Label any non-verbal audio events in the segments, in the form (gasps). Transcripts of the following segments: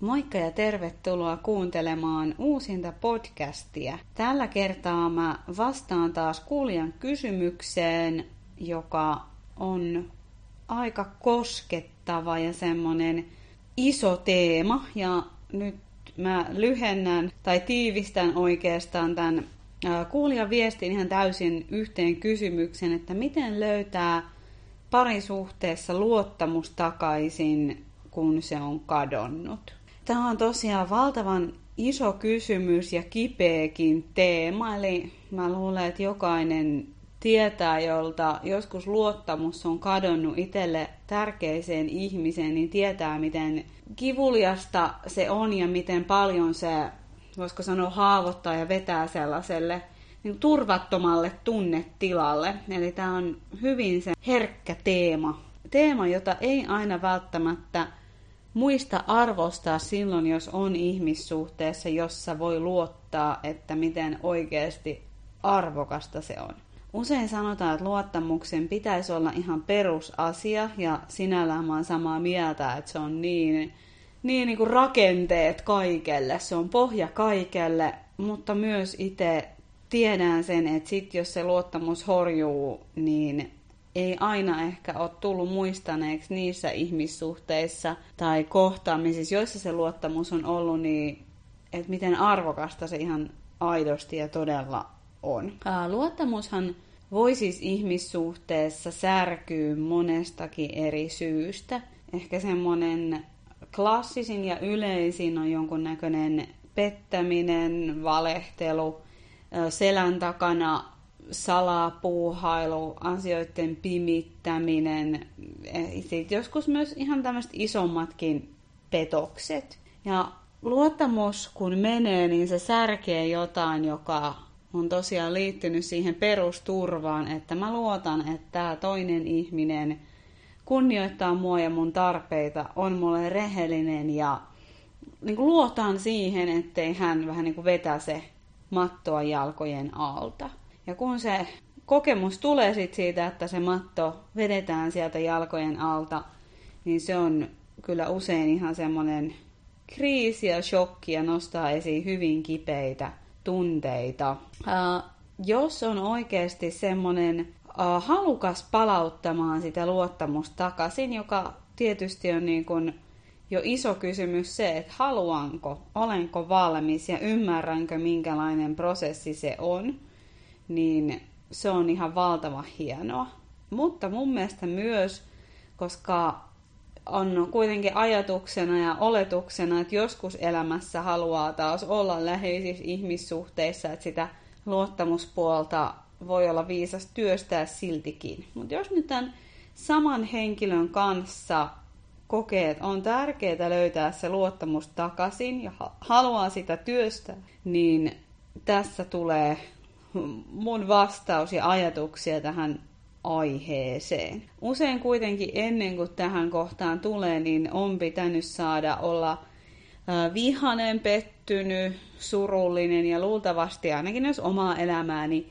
Moikka ja tervetuloa kuuntelemaan uusinta podcastia. Tällä kertaa mä vastaan taas kuulijan kysymykseen, joka on aika koskettava ja semmonen iso teema. Ja nyt mä lyhennän tai tiivistän oikeastaan tämän kuulijan viestin ihan täysin yhteen kysymyksen, että miten löytää parisuhteessa luottamus takaisin, kun se on kadonnut. Tämä on tosiaan valtavan iso kysymys ja kipeäkin teema, eli mä luulen, että jokainen tietää, jolta joskus luottamus on kadonnut itselle tärkeiseen ihmiseen, niin tietää, miten kivuliasta se on ja miten paljon se, voisiko sanoa, haavoittaa ja vetää sellaiselle niin turvattomalle tunnetilalle. Eli tämä on hyvin se herkkä teema. Teema, jota ei aina välttämättä muista arvostaa silloin, jos on ihmissuhteessa, jossa voi luottaa, että miten oikeasti arvokasta se on. Usein sanotaan, että luottamuksen pitäisi olla ihan perusasia ja sinällään mä oon samaa mieltä, että se on niin, niin, niin kuin rakenteet kaikelle, se on pohja kaikelle, mutta myös itse tiedän sen, että sit jos se luottamus horjuu, niin ei aina ehkä ole tullut muistaneeksi niissä ihmissuhteissa tai kohtaamisissa, joissa se luottamus on ollut, niin että miten arvokasta se ihan aidosti ja todella on. Luottamushan voi siis ihmissuhteessa särkyä monestakin eri syystä. Ehkä semmoinen klassisin ja yleisin on jonkunnäköinen pettäminen, valehtelu, selän takana salapuuhailu, asioiden pimittäminen, eh, sitten joskus myös ihan tämmöiset isommatkin petokset. Ja luottamus kun menee, niin se särkee jotain, joka on tosiaan liittynyt siihen perusturvaan, että mä luotan, että tämä toinen ihminen kunnioittaa mua ja mun tarpeita, on mulle rehellinen ja niin kuin luotan siihen, ettei hän vähän niin kuin vetä se mattoa jalkojen alta. Ja kun se kokemus tulee sit siitä, että se matto vedetään sieltä jalkojen alta, niin se on kyllä usein ihan semmoinen kriisi ja shokki ja nostaa esiin hyvin kipeitä tunteita. Uh, jos on oikeasti semmoinen uh, halukas palauttamaan sitä luottamusta takaisin, joka tietysti on niin kuin jo iso kysymys se, että haluanko, olenko valmis ja ymmärränkö minkälainen prosessi se on, niin se on ihan valtava hienoa. Mutta mun mielestä myös, koska on kuitenkin ajatuksena ja oletuksena, että joskus elämässä haluaa taas olla läheisissä ihmissuhteissa, että sitä luottamuspuolta voi olla viisas työstää siltikin. Mutta jos nyt tämän saman henkilön kanssa kokee, että on tärkeää löytää se luottamus takaisin ja haluaa sitä työstää, niin tässä tulee mun vastaus ja ajatuksia tähän aiheeseen. Usein kuitenkin ennen kuin tähän kohtaan tulee, niin on pitänyt saada olla vihanen, pettynyt, surullinen ja luultavasti ainakin jos omaa elämääni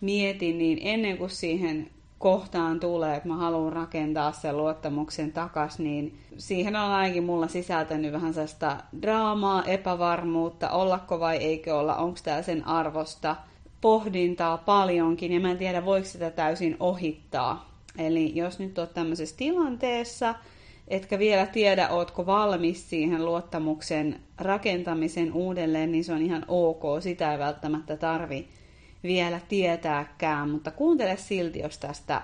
mietin, niin ennen kuin siihen kohtaan tulee, että mä haluan rakentaa sen luottamuksen takas, niin siihen on ainakin mulla sisältänyt vähän sellaista draamaa, epävarmuutta, ollako vai eikö olla, onko tämä sen arvosta – pohdintaa paljonkin ja mä en tiedä voiko sitä täysin ohittaa. Eli jos nyt oot tämmöisessä tilanteessa, etkä vielä tiedä, ootko valmis siihen luottamuksen rakentamisen uudelleen, niin se on ihan ok. Sitä ei välttämättä tarvi vielä tietääkään, mutta kuuntele silti, jos tästä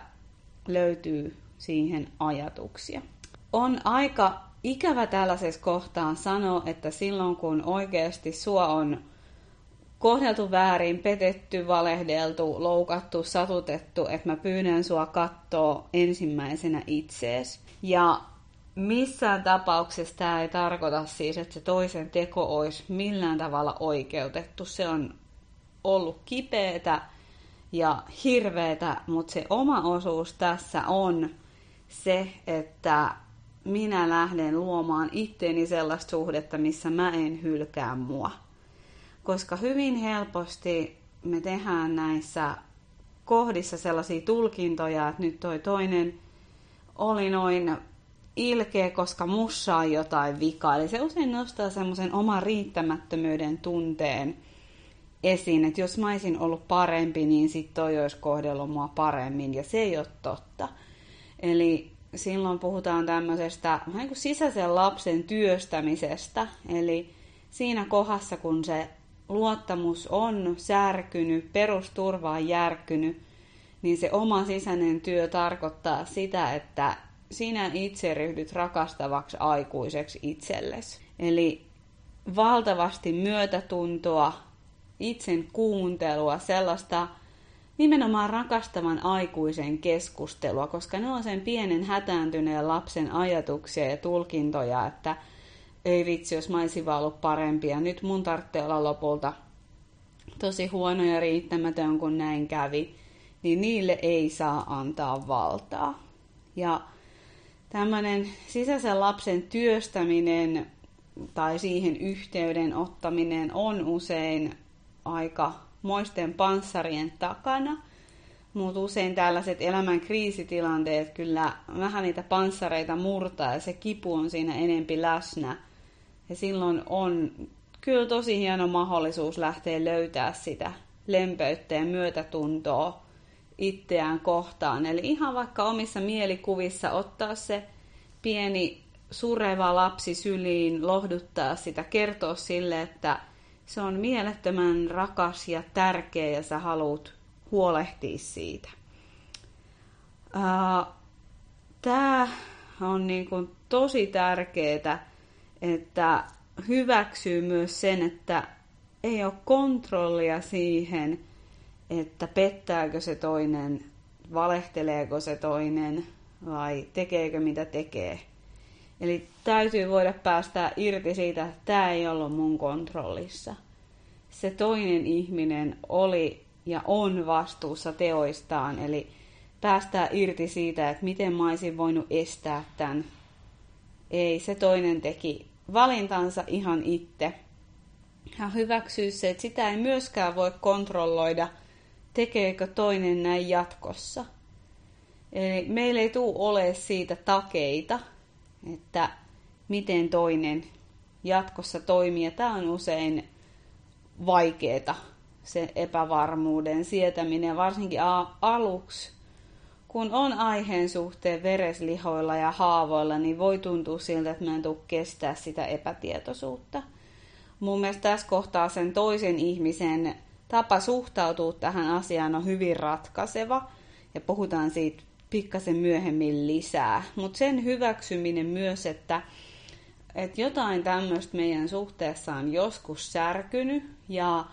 löytyy siihen ajatuksia. On aika ikävä tällaisessa kohtaan sanoa, että silloin kun oikeasti sua on kohdeltu väärin, petetty, valehdeltu, loukattu, satutettu, että mä pyydän sua katsoa ensimmäisenä itsees. Ja missään tapauksessa tämä ei tarkoita siis, että se toisen teko olisi millään tavalla oikeutettu. Se on ollut kipeätä ja hirveätä, mutta se oma osuus tässä on se, että minä lähden luomaan itteeni sellaista suhdetta, missä mä en hylkää mua koska hyvin helposti me tehdään näissä kohdissa sellaisia tulkintoja, että nyt toi toinen oli noin ilkeä, koska mussa on jotain vikaa. Eli se usein nostaa semmoisen oman riittämättömyyden tunteen esiin, että jos mä olisin ollut parempi, niin sit toi olisi kohdellut mua paremmin, ja se ei ole totta. Eli silloin puhutaan tämmöisestä vähän kuin sisäisen lapsen työstämisestä, eli siinä kohdassa, kun se luottamus on särkynyt, perusturva on järkkynyt, niin se oma sisäinen työ tarkoittaa sitä, että sinä itse ryhdyt rakastavaksi aikuiseksi itsellesi. Eli valtavasti myötätuntoa, itsen kuuntelua, sellaista nimenomaan rakastavan aikuisen keskustelua, koska ne on sen pienen hätääntyneen lapsen ajatuksia ja tulkintoja, että ei vitsi, jos mä olisin vaan ollut parempi ja nyt mun tarvitsee olla lopulta tosi huono ja riittämätön, kun näin kävi, niin niille ei saa antaa valtaa. Ja tämmöinen sisäisen lapsen työstäminen tai siihen yhteyden ottaminen on usein aika moisten panssarien takana, mutta usein tällaiset elämän kriisitilanteet kyllä vähän niitä panssareita murtaa ja se kipu on siinä enempi läsnä. Ja silloin on kyllä tosi hieno mahdollisuus lähteä löytää sitä lempeyttä ja myötätuntoa itseään kohtaan. Eli ihan vaikka omissa mielikuvissa ottaa se pieni sureva lapsi syliin, lohduttaa sitä, kertoa sille, että se on mielettömän rakas ja tärkeä ja sä haluat huolehtia siitä. Tämä on niin kuin tosi tärkeää, että hyväksyy myös sen, että ei ole kontrollia siihen, että pettääkö se toinen, valehteleeko se toinen vai tekeekö mitä tekee. Eli täytyy voida päästä irti siitä, että tämä ei ollut mun kontrollissa. Se toinen ihminen oli ja on vastuussa teoistaan, eli päästää irti siitä, että miten mä olisin voinut estää tämän. Ei, se toinen teki valintansa ihan itse. Ja hyväksyy se, että sitä ei myöskään voi kontrolloida, tekeekö toinen näin jatkossa. Eli meillä ei tule ole siitä takeita, että miten toinen jatkossa toimii. Ja tämä on usein vaikeaa, se epävarmuuden sietäminen, varsinkin aluksi. Kun on aiheen suhteen vereslihoilla ja haavoilla, niin voi tuntua siltä, että mä en tule kestää sitä epätietoisuutta. Mun mielestä tässä kohtaa sen toisen ihmisen tapa suhtautua tähän asiaan on hyvin ratkaiseva. Ja puhutaan siitä pikkasen myöhemmin lisää. Mutta sen hyväksyminen myös, että, että jotain tämmöistä meidän suhteessa on joskus särkynyt ja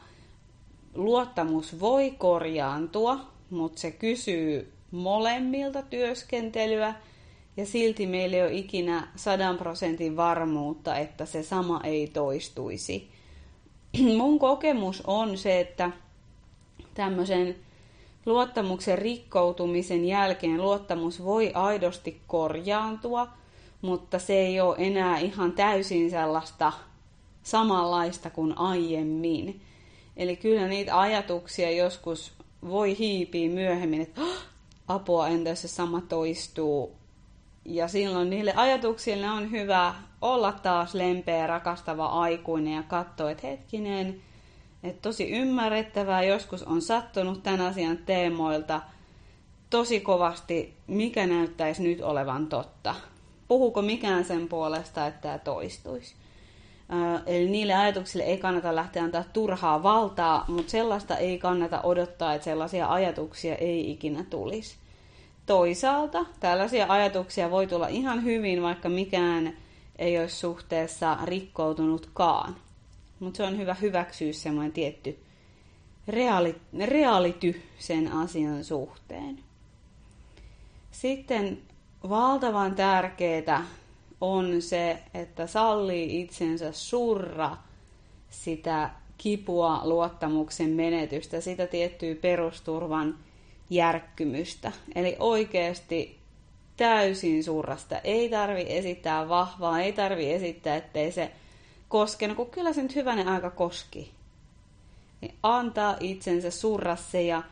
luottamus voi korjaantua, mutta se kysyy molemmilta työskentelyä ja silti meillä ei ole ikinä sadan prosentin varmuutta, että se sama ei toistuisi. (clears throat) Mun kokemus on se, että tämmöisen luottamuksen rikkoutumisen jälkeen luottamus voi aidosti korjaantua, mutta se ei ole enää ihan täysin sellaista samanlaista kuin aiemmin. Eli kyllä niitä ajatuksia joskus voi hiipiä myöhemmin, että (gasps) apua, entä jos se sama toistuu. Ja silloin niille ajatuksille on hyvä olla taas lempeä, rakastava aikuinen ja katsoa, että hetkinen, että tosi ymmärrettävää, joskus on sattunut tämän asian teemoilta tosi kovasti, mikä näyttäisi nyt olevan totta. Puhuuko mikään sen puolesta, että tämä toistuisi? Eli niille ajatuksille ei kannata lähteä antaa turhaa valtaa, mutta sellaista ei kannata odottaa, että sellaisia ajatuksia ei ikinä tulisi. Toisaalta tällaisia ajatuksia voi tulla ihan hyvin, vaikka mikään ei olisi suhteessa rikkoutunutkaan. Mutta se on hyvä hyväksyä semmoinen tietty reaali, reality sen asian suhteen. Sitten valtavan tärkeää on se, että sallii itsensä surra sitä kipua, luottamuksen menetystä, sitä tiettyä perusturvan järkkymystä. Eli oikeasti täysin surrasta. Ei tarvi esittää vahvaa, ei tarvi esittää, ettei se koskenut, kun kyllä se nyt hyvänen aika koski. Niin antaa itsensä surra se ja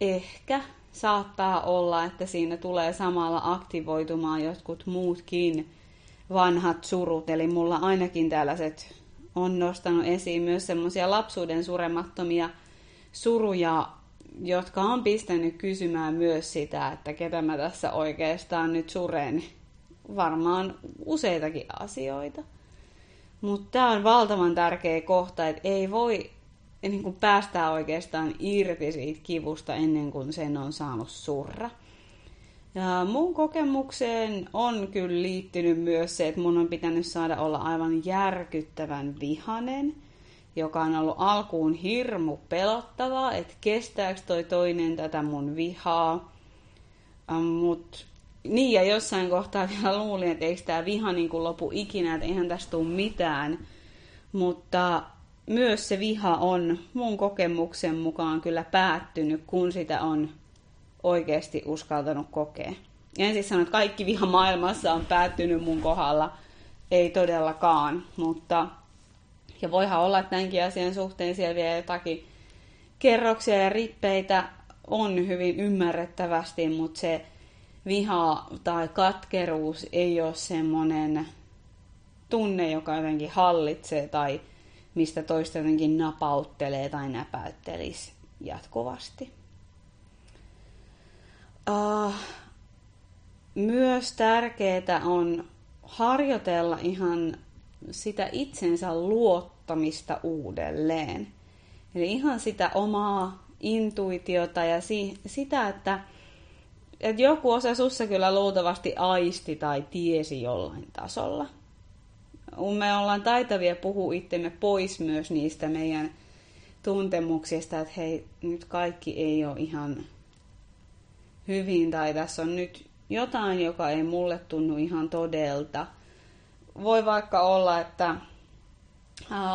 ehkä saattaa olla, että siinä tulee samalla aktivoitumaan jotkut muutkin vanhat surut. Eli mulla ainakin tällaiset on nostanut esiin myös semmoisia lapsuuden suremattomia suruja, jotka on pistänyt kysymään myös sitä, että ketä mä tässä oikeastaan nyt suren. Varmaan useitakin asioita. Mutta tämä on valtavan tärkeä kohta, että ei voi niin kuin päästää oikeastaan irti siitä kivusta ennen kuin sen on saanut surra. Ja mun kokemukseen on kyllä liittynyt myös se, että mun on pitänyt saada olla aivan järkyttävän vihanen, joka on ollut alkuun hirmu pelottavaa, että kestääkö toi toinen tätä mun vihaa. Mut niin, ja jossain kohtaa (laughs) vielä luulin, että eikö tämä viha niin kuin lopu ikinä, että eihän tästä tule mitään. Mutta myös se viha on mun kokemuksen mukaan kyllä päättynyt, kun sitä on oikeasti uskaltanut kokea. Ja en siis sano, että kaikki viha maailmassa on päättynyt mun kohdalla. Ei todellakaan, mutta ja voihan olla, että näinkin asian suhteen siellä vielä jotakin kerroksia ja rippeitä on hyvin ymmärrettävästi, mutta se viha tai katkeruus ei ole semmoinen tunne, joka jotenkin hallitsee tai mistä toista jotenkin napauttelee tai näpäyttelisi jatkuvasti. Uh, myös tärkeää on harjoitella ihan sitä itsensä luottamista uudelleen. Eli ihan sitä omaa intuitiota ja si- sitä, että, että joku osa sussa kyllä luultavasti aisti tai tiesi jollain tasolla. Me ollaan taitavia puhua itsemme pois myös niistä meidän tuntemuksista, että hei, nyt kaikki ei ole ihan hyvin tai tässä on nyt jotain, joka ei mulle tunnu ihan todelta. Voi vaikka olla, että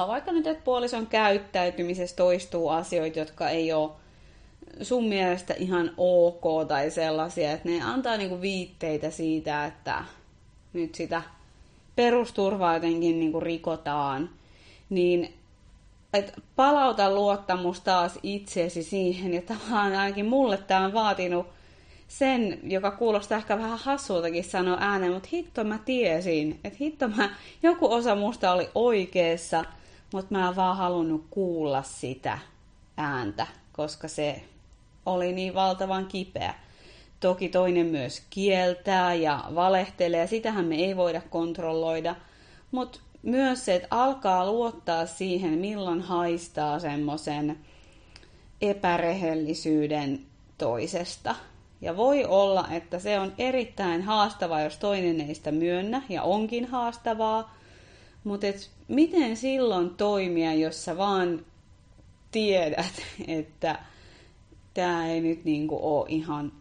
vaikka nyt että puolison käyttäytymisessä toistuu asioita, jotka ei ole sun mielestä ihan ok tai sellaisia, että ne antaa niinku viitteitä siitä, että nyt sitä perusturvaa jotenkin niinku rikotaan, niin että palauta luottamus taas itseesi siihen, ja ainakin mulle tämä on vaatinut sen, joka kuulostaa ehkä vähän hassultakin sanoa ääneen, mutta hitto mä tiesin, että hitto mä, joku osa musta oli oikeassa, mutta mä en vaan halunnut kuulla sitä ääntä, koska se oli niin valtavan kipeä. Toki toinen myös kieltää ja valehtelee, ja sitähän me ei voida kontrolloida, mutta myös se, että alkaa luottaa siihen, milloin haistaa semmoisen epärehellisyyden toisesta. Ja voi olla, että se on erittäin haastavaa, jos toinen ei sitä myönnä, ja onkin haastavaa. Mutta miten silloin toimia, jos sä vaan tiedät, (laughs) että tämä ei nyt niinku ole ihan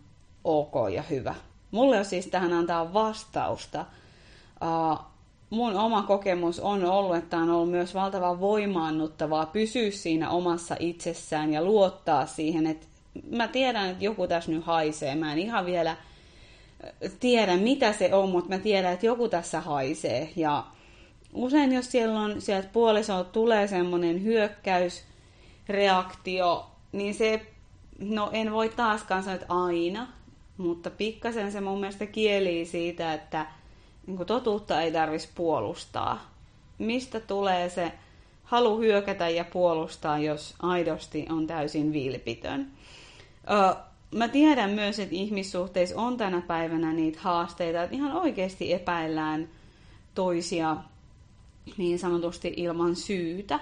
ok ja hyvä. Mulle on siis tähän antaa vastausta. Uh, mun oma kokemus on ollut, että on ollut myös valtavan voimaannuttavaa pysyä siinä omassa itsessään ja luottaa siihen, että mä tiedän, että joku tässä nyt haisee. Mä en ihan vielä tiedä, mitä se on, mutta mä tiedän, että joku tässä haisee. Ja usein, jos siellä on, sieltä puolisolta tulee semmoinen hyökkäysreaktio, niin se, no en voi taaskaan sanoa, että aina, mutta pikkasen se mun mielestä kielii siitä, että niin totuutta ei tarvitsisi puolustaa. Mistä tulee se halu hyökätä ja puolustaa, jos aidosti on täysin vilpitön? Mä tiedän myös, että ihmissuhteissa on tänä päivänä niitä haasteita, että ihan oikeasti epäillään toisia niin sanotusti ilman syytä.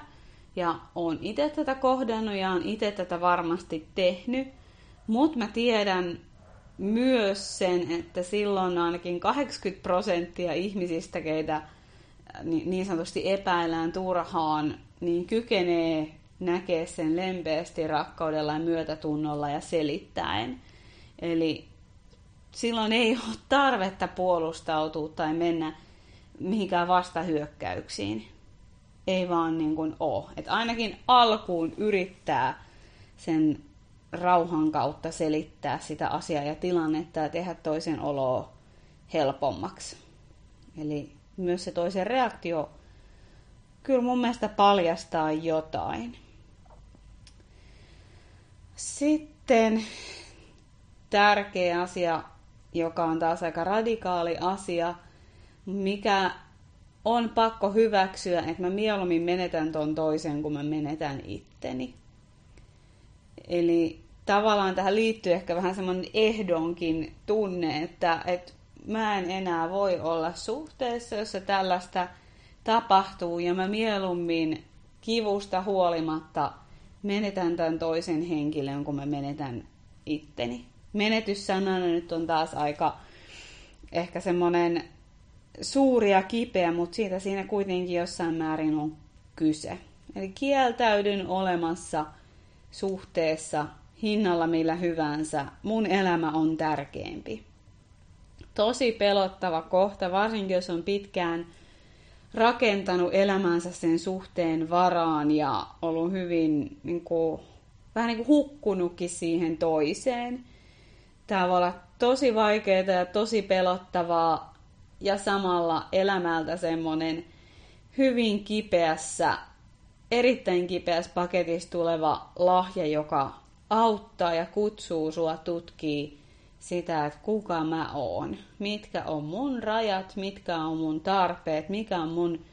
Ja on itse tätä kohdannut ja on itse tätä varmasti tehnyt. Mutta mä tiedän myös sen, että silloin ainakin 80 prosenttia ihmisistä, keitä niin sanotusti epäillään turhaan, niin kykenee näkee sen lempeästi rakkaudella ja myötätunnolla ja selittäen. Eli silloin ei (laughs) ole tarvetta puolustautua tai mennä mihinkään vastahyökkäyksiin. Ei vaan niin kuin ole. Et ainakin alkuun yrittää sen rauhan kautta selittää sitä asiaa ja tilannetta ja tehdä toisen oloa helpommaksi. Eli myös se toisen reaktio kyllä mun mielestä paljastaa jotain. Sitten tärkeä asia, joka on taas aika radikaali asia, mikä on pakko hyväksyä, että mä mieluummin menetän ton toisen, kun mä menetän itteni. Eli tavallaan tähän liittyy ehkä vähän semmoinen ehdonkin tunne, että, että mä en enää voi olla suhteessa, jossa tällaista tapahtuu, ja mä mieluummin kivusta huolimatta menetän tämän toisen henkilön, kun mä menetän itteni. Menetyssanana nyt on taas aika ehkä semmoinen suuri ja kipeä, mutta siitä siinä kuitenkin jossain määrin on kyse. Eli kieltäydyn olemassa suhteessa hinnalla millä hyvänsä. Mun elämä on tärkeämpi. Tosi pelottava kohta, varsinkin jos on pitkään rakentanut elämänsä sen suhteen varaan ja ollut hyvin niin kuin, vähän niin kuin hukkunutkin siihen toiseen. Tämä voi olla tosi vaikeaa ja tosi pelottavaa ja samalla elämältä semmoinen hyvin kipeässä, erittäin kipeässä paketissa tuleva lahja, joka auttaa ja kutsuu sua tutkii sitä, että kuka mä oon, mitkä on mun rajat, mitkä on mun tarpeet, mikä on mun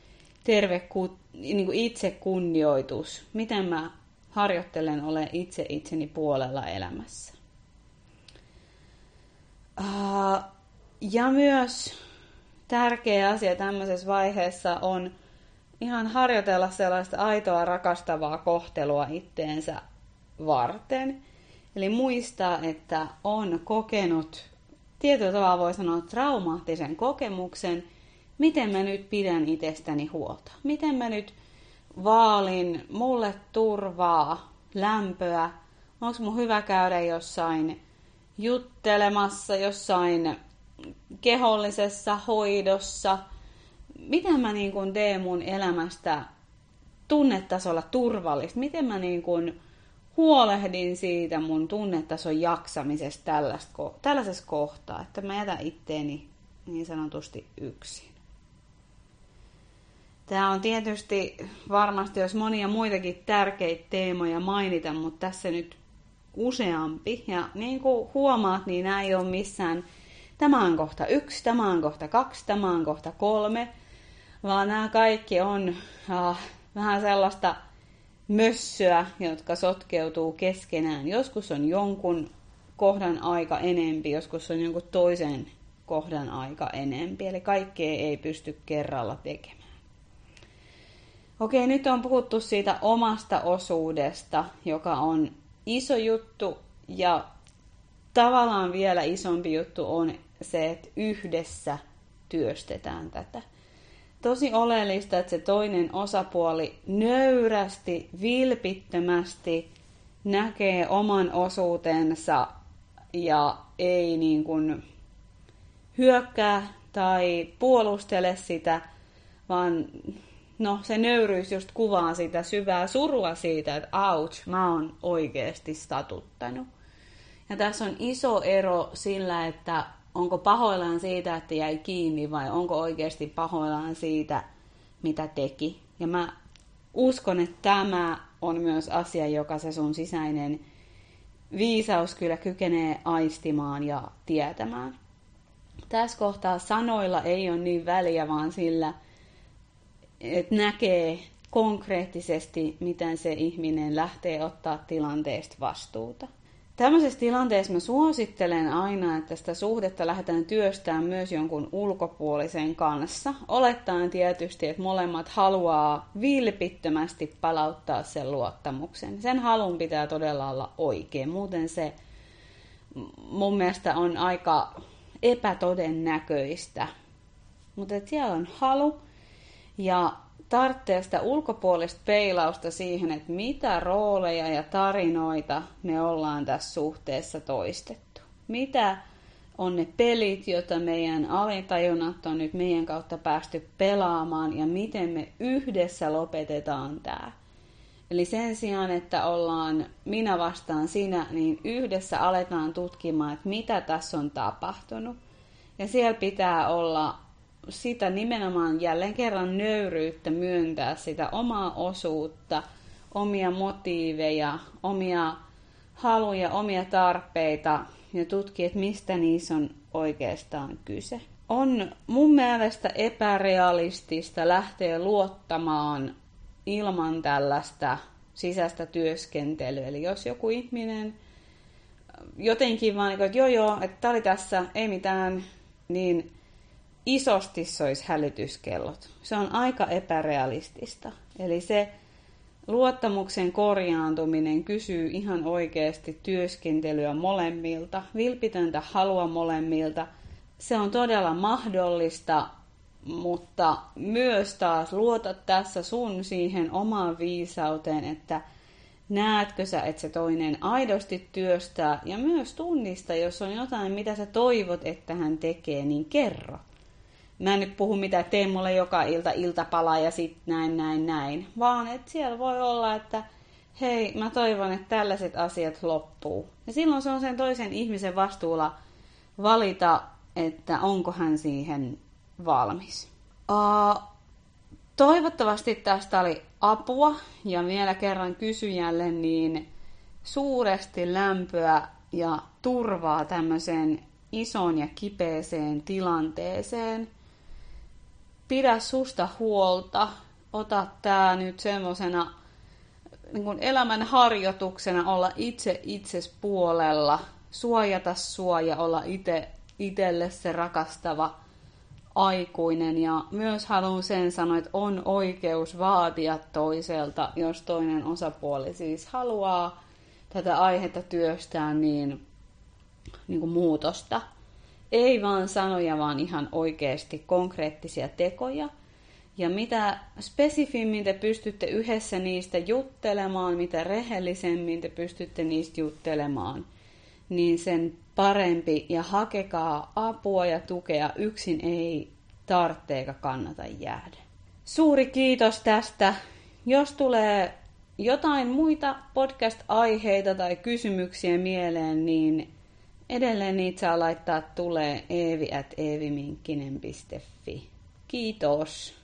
terve niin kuin itsekunnioitus, miten mä harjoittelen ole itse itseni puolella elämässä. Uh, ja myös tärkeä asia tämmöisessä vaiheessa on ihan harjoitella sellaista aitoa rakastavaa kohtelua itteensä varten. Eli muistaa, että on kokenut tietyllä tavalla voi sanoa traumaattisen kokemuksen, miten mä nyt pidän itsestäni huolta. Miten mä nyt vaalin mulle turvaa, lämpöä. Onko mun hyvä käydä jossain juttelemassa, jossain kehollisessa hoidossa. Miten mä niin kun teen mun elämästä tunnetasolla turvallista? Miten mä niin kun huolehdin siitä mun tunnetason jaksamisesta tällaisessa kohtaa, että mä jätän itteeni niin sanotusti yksin. Tämä on tietysti varmasti, jos monia muitakin tärkeitä teemoja mainita, mutta tässä nyt useampi. Ja niin kuin huomaat, niin nämä ei ole missään, tämä on kohta yksi, tämä on kohta kaksi, tämä on kohta kolme, vaan nämä kaikki on äh, vähän sellaista mössöä, jotka sotkeutuu keskenään. Joskus on jonkun kohdan aika enempi, joskus on jonkun toisen kohdan aika enempi. Eli kaikkea ei pysty kerralla tekemään. Okei, nyt on puhuttu siitä omasta osuudesta, joka on iso juttu ja tavallaan vielä isompi juttu on se, että yhdessä työstetään tätä tosi oleellista, että se toinen osapuoli nöyrästi, vilpittömästi näkee oman osuutensa ja ei niin kuin hyökkää tai puolustele sitä, vaan no se nöyryys just kuvaa sitä syvää surua siitä, että ouch, mä oon oikeasti statuttanut. Ja tässä on iso ero sillä, että onko pahoillaan siitä, että jäi kiinni vai onko oikeasti pahoillaan siitä, mitä teki. Ja mä uskon, että tämä on myös asia, joka se sun sisäinen viisaus kyllä kykenee aistimaan ja tietämään. Tässä kohtaa sanoilla ei ole niin väliä, vaan sillä, että näkee konkreettisesti, miten se ihminen lähtee ottaa tilanteesta vastuuta. Tämmöisessä tilanteessa mä suosittelen aina, että sitä suhdetta lähdetään työstämään myös jonkun ulkopuolisen kanssa. Olettaen tietysti, että molemmat haluaa vilpittömästi palauttaa sen luottamuksen. Sen halun pitää todella olla oikein, muuten se mun mielestä on aika epätodennäköistä. Mutta siellä on halu ja tarvitsee sitä ulkopuolista peilausta siihen, että mitä rooleja ja tarinoita me ollaan tässä suhteessa toistettu. Mitä on ne pelit, joita meidän alitajunnat on nyt meidän kautta päästy pelaamaan ja miten me yhdessä lopetetaan tämä. Eli sen sijaan, että ollaan minä vastaan sinä, niin yhdessä aletaan tutkimaan, että mitä tässä on tapahtunut. Ja siellä pitää olla sitä nimenomaan jälleen kerran nöyryyttä myöntää sitä omaa osuutta, omia motiiveja, omia haluja, omia tarpeita ja tutki, että mistä niissä on oikeastaan kyse. On mun mielestä epärealistista lähteä luottamaan ilman tällaista sisäistä työskentelyä. Eli jos joku ihminen jotenkin vaan, niin että joo joo, että tämä oli tässä, ei mitään, niin isosti sois hälytyskellot. Se on aika epärealistista. Eli se luottamuksen korjaantuminen kysyy ihan oikeasti työskentelyä molemmilta, vilpitöntä halua molemmilta. Se on todella mahdollista, mutta myös taas luota tässä sun siihen omaan viisauteen, että näetkö sä, että se toinen aidosti työstää ja myös tunnista, jos on jotain, mitä sä toivot, että hän tekee, niin kerro. Mä en nyt puhu mitä tee mulle joka ilta iltapala ja sit näin, näin, näin, vaan että siellä voi olla, että hei, mä toivon, että tällaiset asiat loppuu. Ja silloin se on sen toisen ihmisen vastuulla valita, että onko hän siihen valmis. Uh, toivottavasti tästä oli apua ja vielä kerran kysyjälle niin suuresti lämpöä ja turvaa tämmöiseen ison ja kipeeseen tilanteeseen. Pidä susta huolta, ota tää nyt semmosena niin elämän harjoituksena olla itse itses puolella, suojata sua ja olla itse itselle se rakastava aikuinen. Ja myös haluan sen sanoa, että on oikeus vaatia toiselta, jos toinen osapuoli siis haluaa tätä aihetta työstää, niin, niin kuin muutosta. Ei vaan sanoja, vaan ihan oikeasti konkreettisia tekoja. Ja mitä spesifimmin te pystytte yhdessä niistä juttelemaan, mitä rehellisemmin te pystytte niistä juttelemaan, niin sen parempi ja hakekaa apua ja tukea. Yksin ei tarvitse kannata jäädä. Suuri kiitos tästä. Jos tulee jotain muita podcast-aiheita tai kysymyksiä mieleen, niin edelleen niitä saa laittaa tulee eevi at Kiitos.